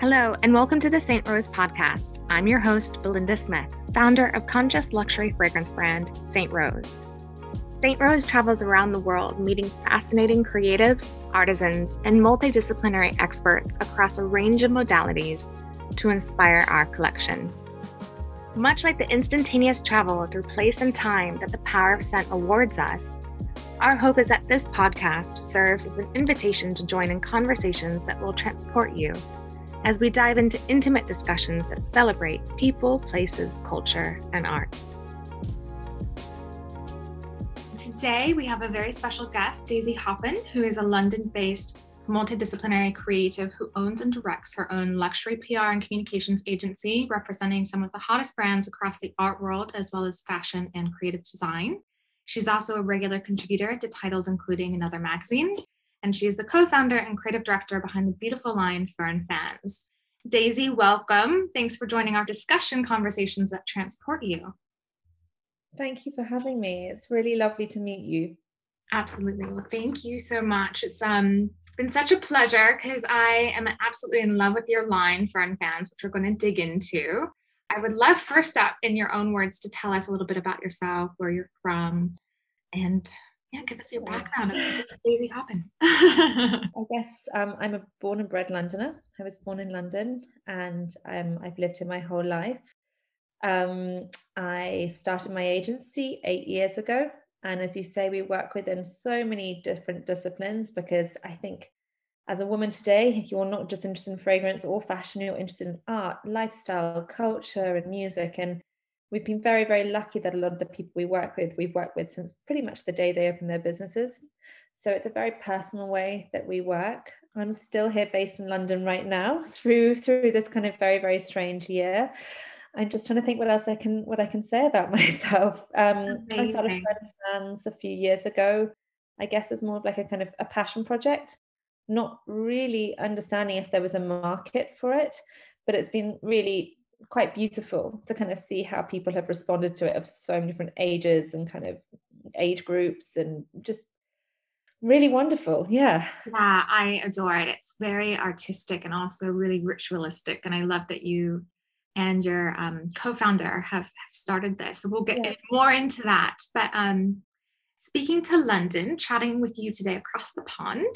Hello, and welcome to the St. Rose podcast. I'm your host, Belinda Smith, founder of conscious luxury fragrance brand St. Rose. St. Rose travels around the world meeting fascinating creatives, artisans, and multidisciplinary experts across a range of modalities to inspire our collection. Much like the instantaneous travel through place and time that the power of scent awards us, our hope is that this podcast serves as an invitation to join in conversations that will transport you as we dive into intimate discussions that celebrate people, places, culture, and art. Today, we have a very special guest, Daisy Hoppen, who is a London based multidisciplinary creative who owns and directs her own luxury PR and communications agency, representing some of the hottest brands across the art world, as well as fashion and creative design. She's also a regular contributor to titles including Another Magazine, and she is the co-founder and creative director behind the beautiful line Fern Fans. Daisy, welcome. Thanks for joining our discussion conversations that transport you. Thank you for having me. It's really lovely to meet you. Absolutely. Well, thank you so much. It's um been such a pleasure because I am absolutely in love with your line, Fern Fans, which we're going to dig into. I would love first up, in your own words, to tell us a little bit about yourself, where you're from, and yeah, give us your background Daisy Hoppen. I guess um, I'm a born and bred Londoner. I was born in London and um, I've lived here my whole life. Um, I started my agency eight years ago. And as you say, we work within so many different disciplines because I think as a woman today, you're not just interested in fragrance or fashion, you're interested in art, lifestyle, culture, and music. And we've been very, very lucky that a lot of the people we work with, we've worked with since pretty much the day they open their businesses. So it's a very personal way that we work. I'm still here based in London right now through through this kind of very, very strange year. I'm just trying to think what else I can what I can say about myself. Um, I started fans a few years ago. I guess as more of like a kind of a passion project, not really understanding if there was a market for it, but it's been really quite beautiful to kind of see how people have responded to it of so many different ages and kind of age groups and just really wonderful. Yeah. Yeah i adore it. It's very artistic and also really ritualistic and i love that you and your um, co-founder have, have, started this. So we'll get yeah. more into that. But um, speaking to london chatting with you today across the pond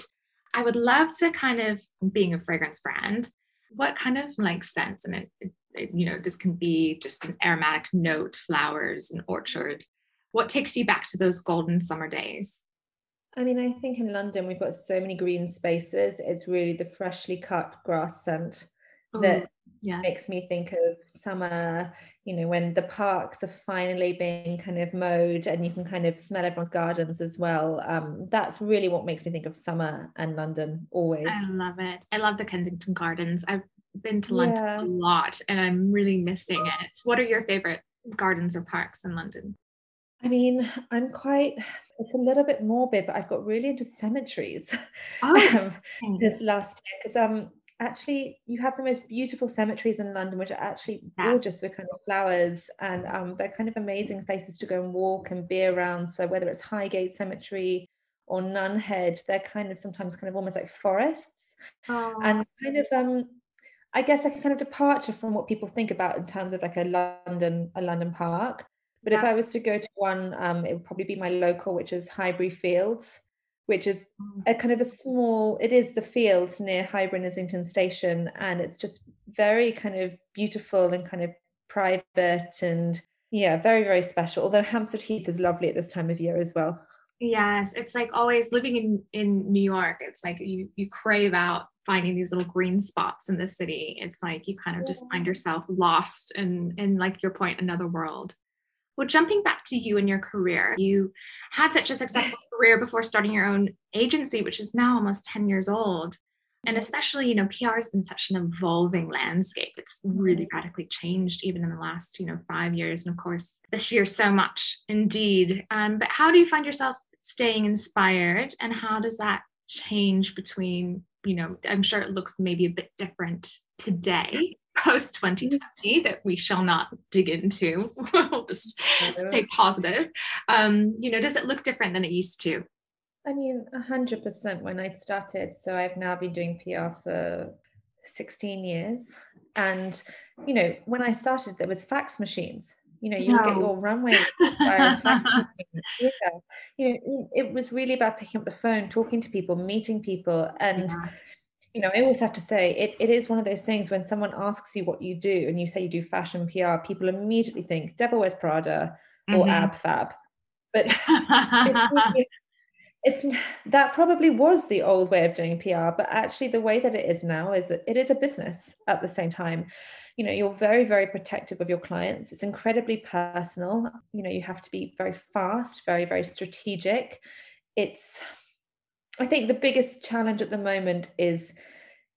i would love to kind of being a fragrance brand what kind of like scents and it, it you know, this can be just an aromatic note, flowers, an orchard. What takes you back to those golden summer days? I mean, I think in London we've got so many green spaces. It's really the freshly cut grass scent oh, that yes. makes me think of summer, you know, when the parks are finally being kind of mowed and you can kind of smell everyone's gardens as well. Um, that's really what makes me think of summer and London always. I love it. I love the Kensington Gardens. I've been to London yeah. a lot and I'm really missing it. What are your favorite gardens or parks in London? I mean, I'm quite, it's a little bit morbid, but I've got really into cemeteries oh, um, this last year because um, actually you have the most beautiful cemeteries in London, which are actually gorgeous with kind of flowers and um, they're kind of amazing places to go and walk and be around. So whether it's Highgate Cemetery or Nunhead, they're kind of sometimes kind of almost like forests oh. and kind of um I guess like a kind of departure from what people think about in terms of like a London a London park. But yeah. if I was to go to one, um, it would probably be my local, which is Highbury Fields, which is mm. a kind of a small. It is the fields near Highbury Islington Station, and it's just very kind of beautiful and kind of private and yeah, very very special. Although Hampstead Heath is lovely at this time of year as well. Yes, it's like always living in in New York. It's like you you crave out finding these little green spots in the city. It's like you kind of just find yourself lost in in like your point another world. Well, jumping back to you and your career, you had such a successful career before starting your own agency, which is now almost 10 years old. And especially, you know, PR has been such an evolving landscape. It's really radically changed even in the last, you know, five years. And of course, this year, so much indeed. Um, but how do you find yourself staying inspired and how does that change between you know i'm sure it looks maybe a bit different today post 2020 that we shall not dig into we'll just stay positive um you know does it look different than it used to i mean 100% when i started so i've now been doing pr for 16 years. And, you know, when I started, there was fax machines. You know, you no. get your runway yeah. You know, it was really about picking up the phone, talking to people, meeting people. And, yeah. You know, I always have to say it, it is one of those things when someone asks you what you do and you say you do fashion PR, people immediately think Devil Wears Prada or mm-hmm. Ab Fab. But it's, it's that probably was the old way of doing PR, but actually the way that it is now is that it is a business at the same time. You know, you're very, very protective of your clients. It's incredibly personal. You know, you have to be very fast, very, very strategic. It's, I think the biggest challenge at the moment is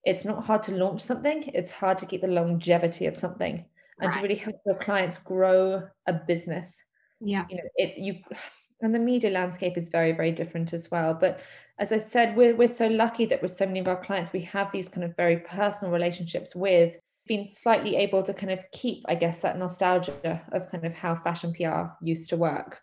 it's not hard to launch something, it's hard to keep the longevity of something and right. to really help your clients grow a business. Yeah. You know, it you and the media landscape is very very different as well but as i said we're, we're so lucky that with so many of our clients we have these kind of very personal relationships with being slightly able to kind of keep i guess that nostalgia of kind of how fashion pr used to work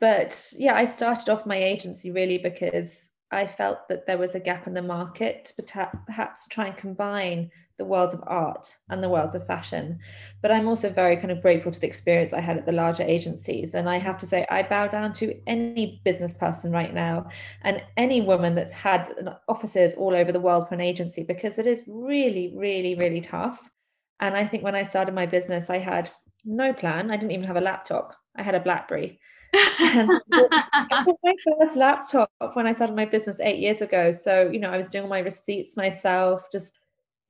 but yeah i started off my agency really because i felt that there was a gap in the market to perhaps try and combine the worlds of art and the worlds of fashion. But I'm also very kind of grateful to the experience I had at the larger agencies. And I have to say, I bow down to any business person right now and any woman that's had offices all over the world for an agency because it is really, really, really tough. And I think when I started my business, I had no plan. I didn't even have a laptop, I had a Blackberry. my first laptop when I started my business eight years ago. So, you know, I was doing my receipts myself, just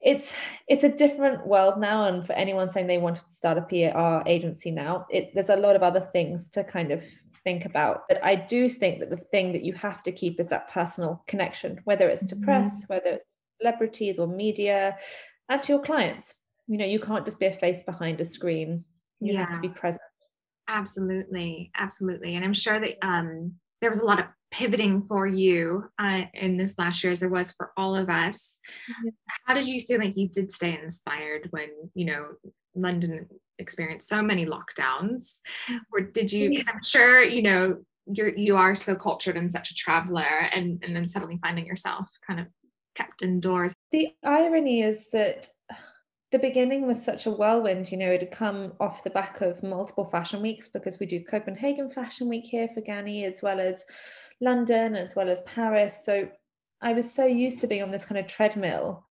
it's it's a different world now and for anyone saying they wanted to start a pr agency now it, there's a lot of other things to kind of think about but i do think that the thing that you have to keep is that personal connection whether it's to mm-hmm. press whether it's celebrities or media and to your clients you know you can't just be a face behind a screen you yeah. have to be present absolutely absolutely. And i'm sure that um there was a lot of pivoting for you uh, in this last year as there was for all of us. Mm-hmm. how did you feel like you did stay inspired when you know london experienced so many lockdowns? Or did you i'm sure you know you're you are so cultured and such a traveler and and then suddenly finding yourself kind of kept indoors. The irony is that the beginning was such a whirlwind. You know, it had come off the back of multiple fashion weeks because we do Copenhagen Fashion Week here for Ganni, as well as London, as well as Paris. So I was so used to being on this kind of treadmill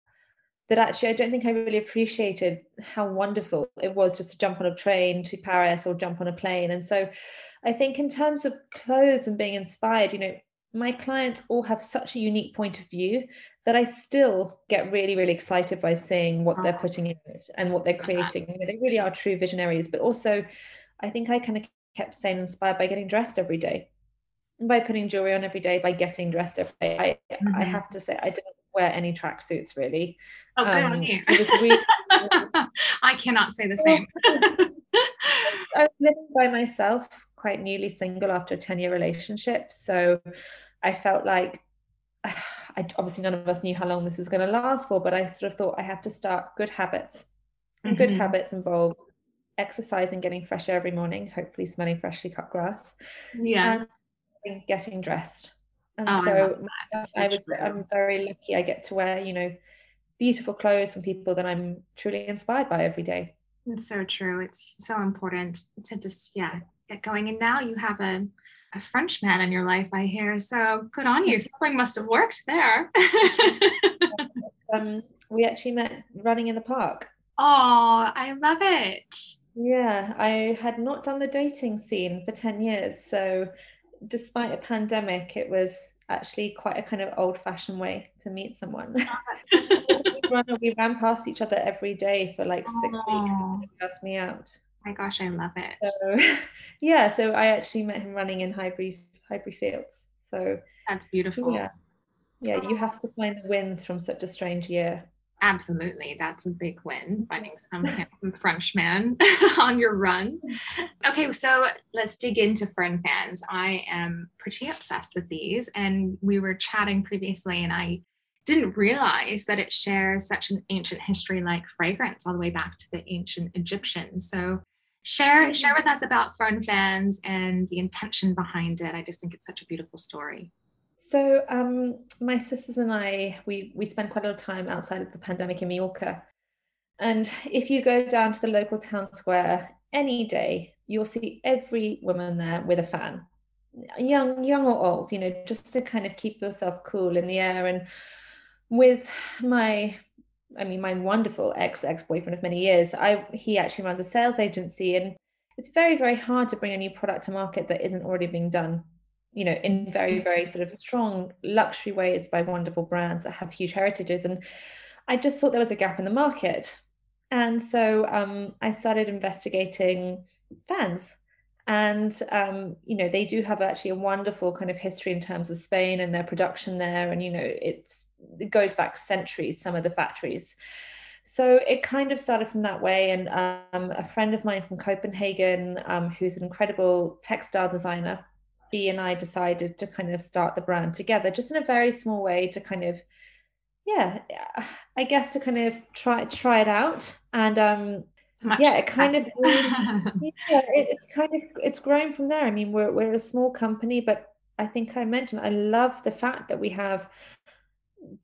that actually I don't think I really appreciated how wonderful it was just to jump on a train to Paris or jump on a plane. And so I think in terms of clothes and being inspired, you know, my clients all have such a unique point of view that I still get really, really excited by seeing what they're putting in it and what they're creating. You know, they really are true visionaries, but also I think I kind of kept staying inspired by getting dressed every day, by putting jewelry on every day, by getting dressed every day. I, mm-hmm. I have to say, I didn't wear any tracksuits really. Oh, good um, on you. really, I cannot say the same. I was living by myself, quite newly single after a 10 year relationship. So I felt like I, obviously none of us knew how long this was going to last for, but I sort of thought I have to start good habits. Mm-hmm. good habits involve exercising, getting fresh air every morning, hopefully smelling freshly cut grass. Yeah. And getting dressed. And oh, so, I, so I was true. I'm very lucky I get to wear, you know, beautiful clothes from people that I'm truly inspired by every day. It's so true. It's so important to just, yeah, get going. And now you have a a French man in your life, I hear. So good on you. Something must have worked there. um, we actually met running in the park. Oh, I love it. Yeah, I had not done the dating scene for 10 years. So, despite a pandemic, it was actually quite a kind of old fashioned way to meet someone. we ran past each other every day for like six oh. weeks. Asked me out my gosh, I love it. So, yeah, so I actually met him running in Highbury Highbury Fields. So that's beautiful. Yeah, yeah, you have to find the wins from such a strange year. Absolutely, that's a big win. Finding some handsome French man on your run. Okay, so let's dig into Fern fans. I am pretty obsessed with these, and we were chatting previously, and I didn't realize that it shares such an ancient history like fragrance all the way back to the ancient Egyptians. So share share with us about Fern fans and the intention behind it. I just think it's such a beautiful story. So um, my sisters and I, we we spent quite a lot of time outside of the pandemic in Mallorca, and if you go down to the local town square any day, you'll see every woman there with a fan, young young or old, you know, just to kind of keep yourself cool in the air. And with my I mean, my wonderful ex ex boyfriend of many years, I he actually runs a sales agency, and it's very very hard to bring a new product to market that isn't already being done you know in very mm-hmm. very sort of strong luxury ways by wonderful brands that have huge heritages and i just thought there was a gap in the market and so um, i started investigating fans and um, you know they do have actually a wonderful kind of history in terms of spain and their production there. And you know it's it goes back centuries some of the factories. So it kind of started from that way. And um, a friend of mine from copenhagen um, who's an incredible textile designer she and I decided to kind of start the brand together, just in a very small way to kind of, yeah, I guess to kind of try try it out. And um, yeah, it kind of, yeah, it, it's kind of it's grown from there. I mean, we're we're a small company, but I think I mentioned I love the fact that we have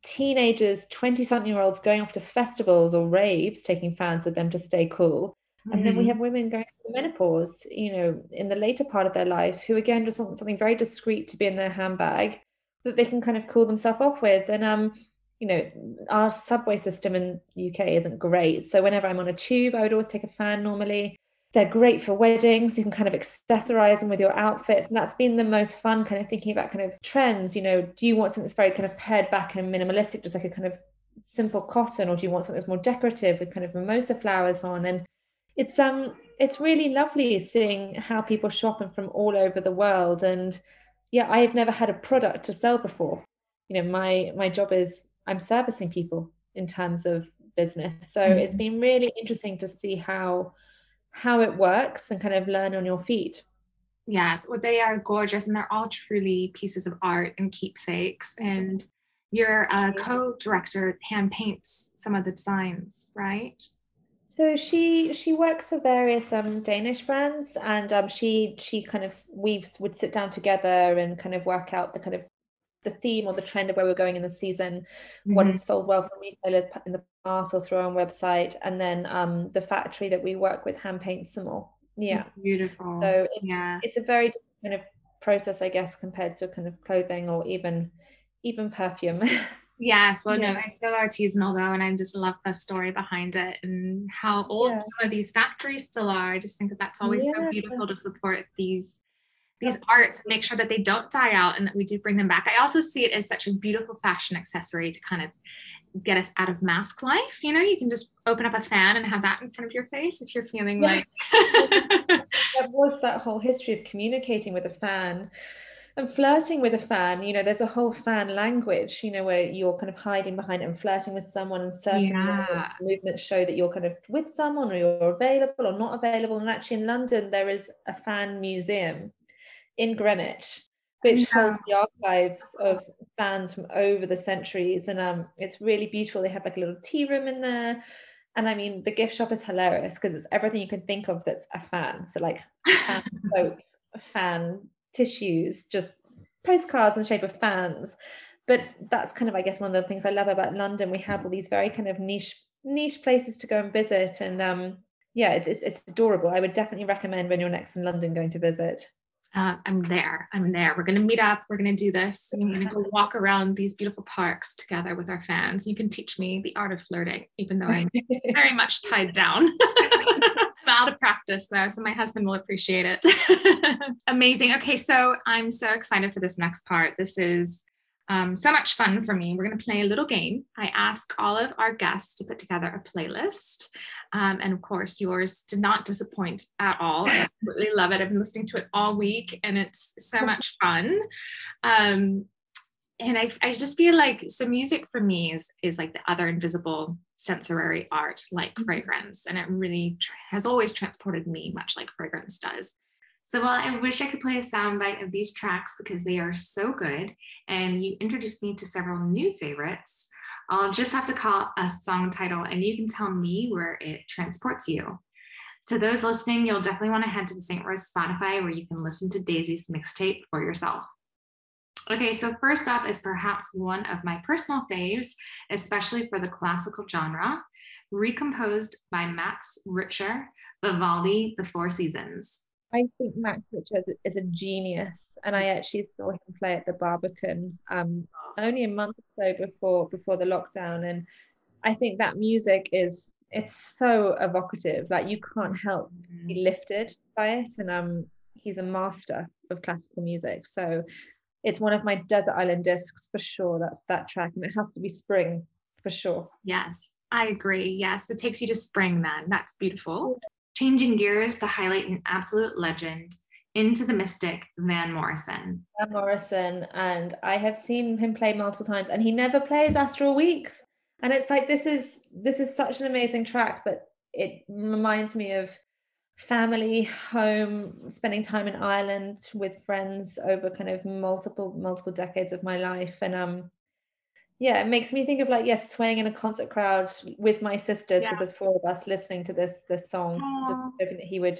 teenagers, 20 something year olds going off to festivals or raves, taking fans with them to stay cool. And then we mm-hmm. have women going through menopause, you know, in the later part of their life, who again just want something very discreet to be in their handbag that they can kind of cool themselves off with. And um, you know, our subway system in UK isn't great. So whenever I'm on a tube, I would always take a fan normally. They're great for weddings. You can kind of accessorize them with your outfits. And that's been the most fun kind of thinking about kind of trends. You know, do you want something that's very kind of pared back and minimalistic, just like a kind of simple cotton, or do you want something that's more decorative with kind of mimosa flowers on? And it's um it's really lovely seeing how people shop and from all over the world and yeah i've never had a product to sell before you know my my job is i'm servicing people in terms of business. So mm-hmm. it's been really interesting to see how how it works and kind of learn on your feet. Yes well they are gorgeous and they're all truly pieces of art and keepsakes. And your uh, co-director hand paints some of the designs right? So she she works for various um Danish brands, and um she she kind of we would sit down together and kind of work out the kind of the theme or the trend of where we're going in the season, mm-hmm. what is sold well for retailers in the past or through our own website, and then um the factory that we work with hand paints some more. Yeah, beautiful. So it's, yeah, it's a very kind of process, I guess, compared to kind of clothing or even even perfume. Yes, well, yeah. no, it's still artisanal though, and I just love the story behind it and how old yeah. some of these factories still are. I just think that that's always yeah. so beautiful to support these these arts make sure that they don't die out and that we do bring them back. I also see it as such a beautiful fashion accessory to kind of get us out of mask life. You know, you can just open up a fan and have that in front of your face if you're feeling like. there was that whole history of communicating with a fan and flirting with a fan you know there's a whole fan language you know where you're kind of hiding behind it and flirting with someone and certain yeah. movements show that you're kind of with someone or you're available or not available and actually in london there is a fan museum in greenwich which yeah. holds the archives of fans from over the centuries and um it's really beautiful they have like a little tea room in there and I mean, the gift shop is hilarious because it's everything you can think of that's a fan. So, like, fan soap, fan tissues, just postcards in the shape of fans. But that's kind of, I guess, one of the things I love about London. We have all these very kind of niche niche places to go and visit, and um, yeah, it's, it's, it's adorable. I would definitely recommend when you're next in London going to visit. Uh, I'm there. I'm there. We're going to meet up. We're going to do this. And we're going to go walk around these beautiful parks together with our fans. You can teach me the art of flirting, even though I'm very much tied down. I'm out of practice though, so my husband will appreciate it. Amazing. Okay, so I'm so excited for this next part. This is um, so much fun for me. We're going to play a little game. I ask all of our guests to put together a playlist. Um, and of course, yours did not disappoint at all. I absolutely love it. I've been listening to it all week and it's so much fun. Um, and I, I just feel like so music for me is is like the other invisible sensory art like mm-hmm. fragrance and it really has always transported me much like fragrance does so while I wish I could play a soundbite of these tracks because they are so good and you introduced me to several new favorites, I'll just have to call a song title and you can tell me where it transports you. To those listening, you'll definitely want to head to the St. Rose Spotify where you can listen to Daisy's mixtape for yourself. Okay, so first up is perhaps one of my personal faves, especially for the classical genre, recomposed by Max Richter, Vivaldi, The Four Seasons. I think Max Richter is a, is a genius, and I actually saw him play at the Barbican um, only a month or so before before the lockdown, and I think that music is it's so evocative. Like you can't help be mm-hmm. lifted by it, and um, he's a master of classical music. So it's one of my desert island discs for sure. That's that track, and it has to be spring for sure. Yes, I agree. Yes, it takes you to spring. Then that's beautiful. Changing gears to highlight an absolute legend, into the mystic Van Morrison. Van Morrison, and I have seen him play multiple times, and he never plays Astral Weeks. And it's like this is this is such an amazing track, but it reminds me of family, home, spending time in Ireland with friends over kind of multiple multiple decades of my life, and um, yeah, it makes me think of like yes, swaying in a concert crowd with my sisters because yeah. there's four of us listening to this this song, Aww. just hoping that he would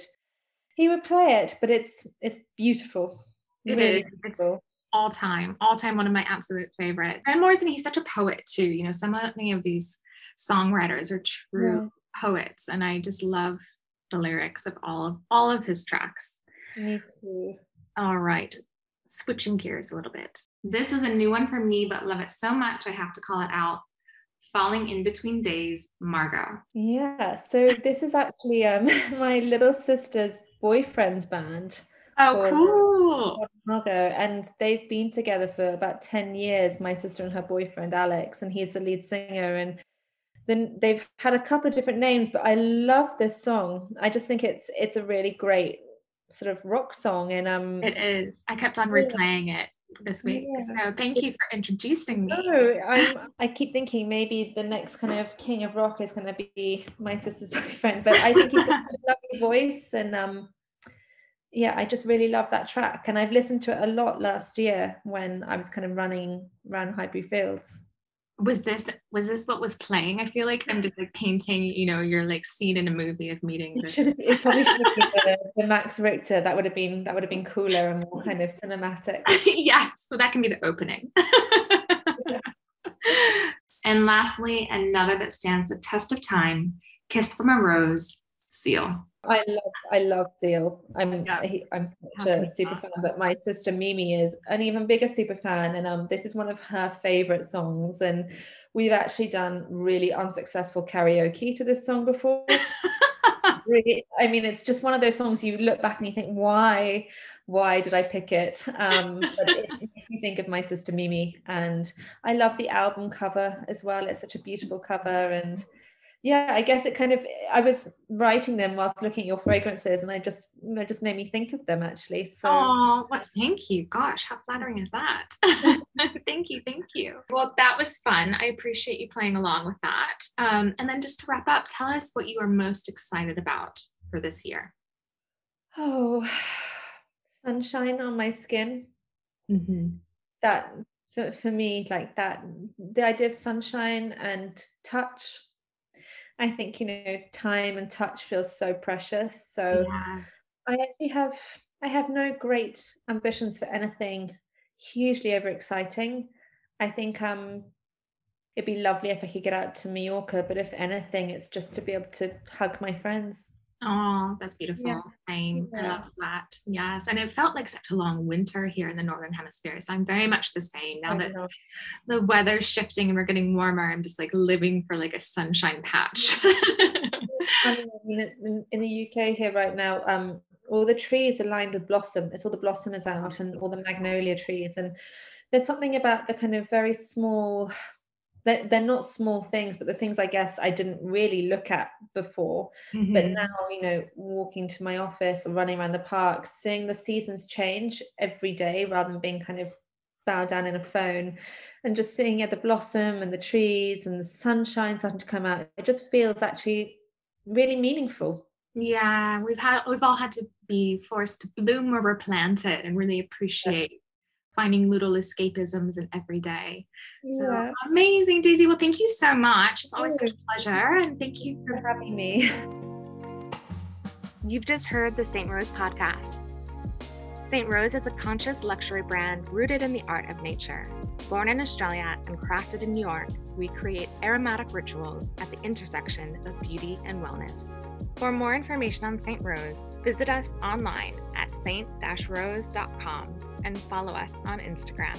he would play it, but it's it's beautiful. It really is. Beautiful. It's all time, all time one of my absolute favorite. Van Morrison, he's such a poet too. You know, so many of these songwriters are true yeah. poets, and I just love the lyrics of all of all of his tracks. Me too. All right. Switching gears a little bit. This was a new one for me, but love it so much I have to call it out. Falling in Between Days, Margot. Yeah, so this is actually um, my little sister's boyfriend's band. Oh, cool. Margot, and they've been together for about 10 years, my sister and her boyfriend, Alex, and he's the lead singer. And then they've had a couple of different names, but I love this song. I just think it's it's a really great sort of rock song. And um it is. I kept on replaying it this week. Yeah. So thank you for introducing me. No, I'm, I keep thinking maybe the next kind of king of rock is going to be my sister's boyfriend, but I think he's got a lovely voice and um, yeah, I just really love that track, and I've listened to it a lot last year when I was kind of running around Highbury Fields. Was this was this what was playing? I feel like I'm just like painting, you know, your like scene in a movie of meeting. It, should have, it probably should have been the, the, Max Richter. That would have been that would have been cooler and more kind of cinematic. yes, so that can be the opening. and lastly, another that stands the test of time: "Kiss from a Rose," Seal. I love I love Seal. I'm yeah. I'm such a super fan, but my sister Mimi is an even bigger super fan, and um, this is one of her favorite songs. And we've actually done really unsuccessful karaoke to this song before. really, I mean, it's just one of those songs you look back and you think, why, why did I pick it? Um, but it makes me think of my sister Mimi, and I love the album cover as well. It's such a beautiful cover, and yeah i guess it kind of i was writing them whilst looking at your fragrances and i just it just made me think of them actually so. Oh well, thank you. Gosh how flattering is that? Thank you thank you. Well that was fun. I appreciate you playing along with that. Um, and then just to wrap up tell us what you are most excited about for this year. Oh sunshine on my skin. Mm-hmm. that for, for me like that the idea of sunshine and touch I think, you know, time and touch feels so precious. So yeah. I actually have I have no great ambitions for anything hugely overexciting. I think um it'd be lovely if I could get out to Mallorca, but if anything, it's just to be able to hug my friends. Oh, that's beautiful. Yeah. Same. Yeah. I love that. Yes. And it felt like such a long winter here in the Northern Hemisphere. So I'm very much the same. Now I that know. the weather's shifting and we're getting warmer, I'm just like living for like a sunshine patch. in, in, the UK here right now, um, all the trees are lined with blossom. It's all the blossom is out and all the magnolia trees. And there's something about the kind of very small they're, they're not small things but the things i guess i didn't really look at before mm-hmm. but now you know walking to my office or running around the park seeing the seasons change every day rather than being kind of bowed down in a phone and just seeing yeah, the blossom and the trees and the sunshine starting to come out it just feels actually really meaningful yeah we've had we've all had to be forced to bloom where we're planted and really appreciate finding little escapisms in every day. Yeah. So amazing, Daisy. Well, thank you so much. It's always such a pleasure. And thank you for having me. You've just heard the St. Rose podcast. St. Rose is a conscious luxury brand rooted in the art of nature. Born in Australia and crafted in New York, we create aromatic rituals at the intersection of beauty and wellness. For more information on St. Rose, visit us online at saint-rose.com and follow us on Instagram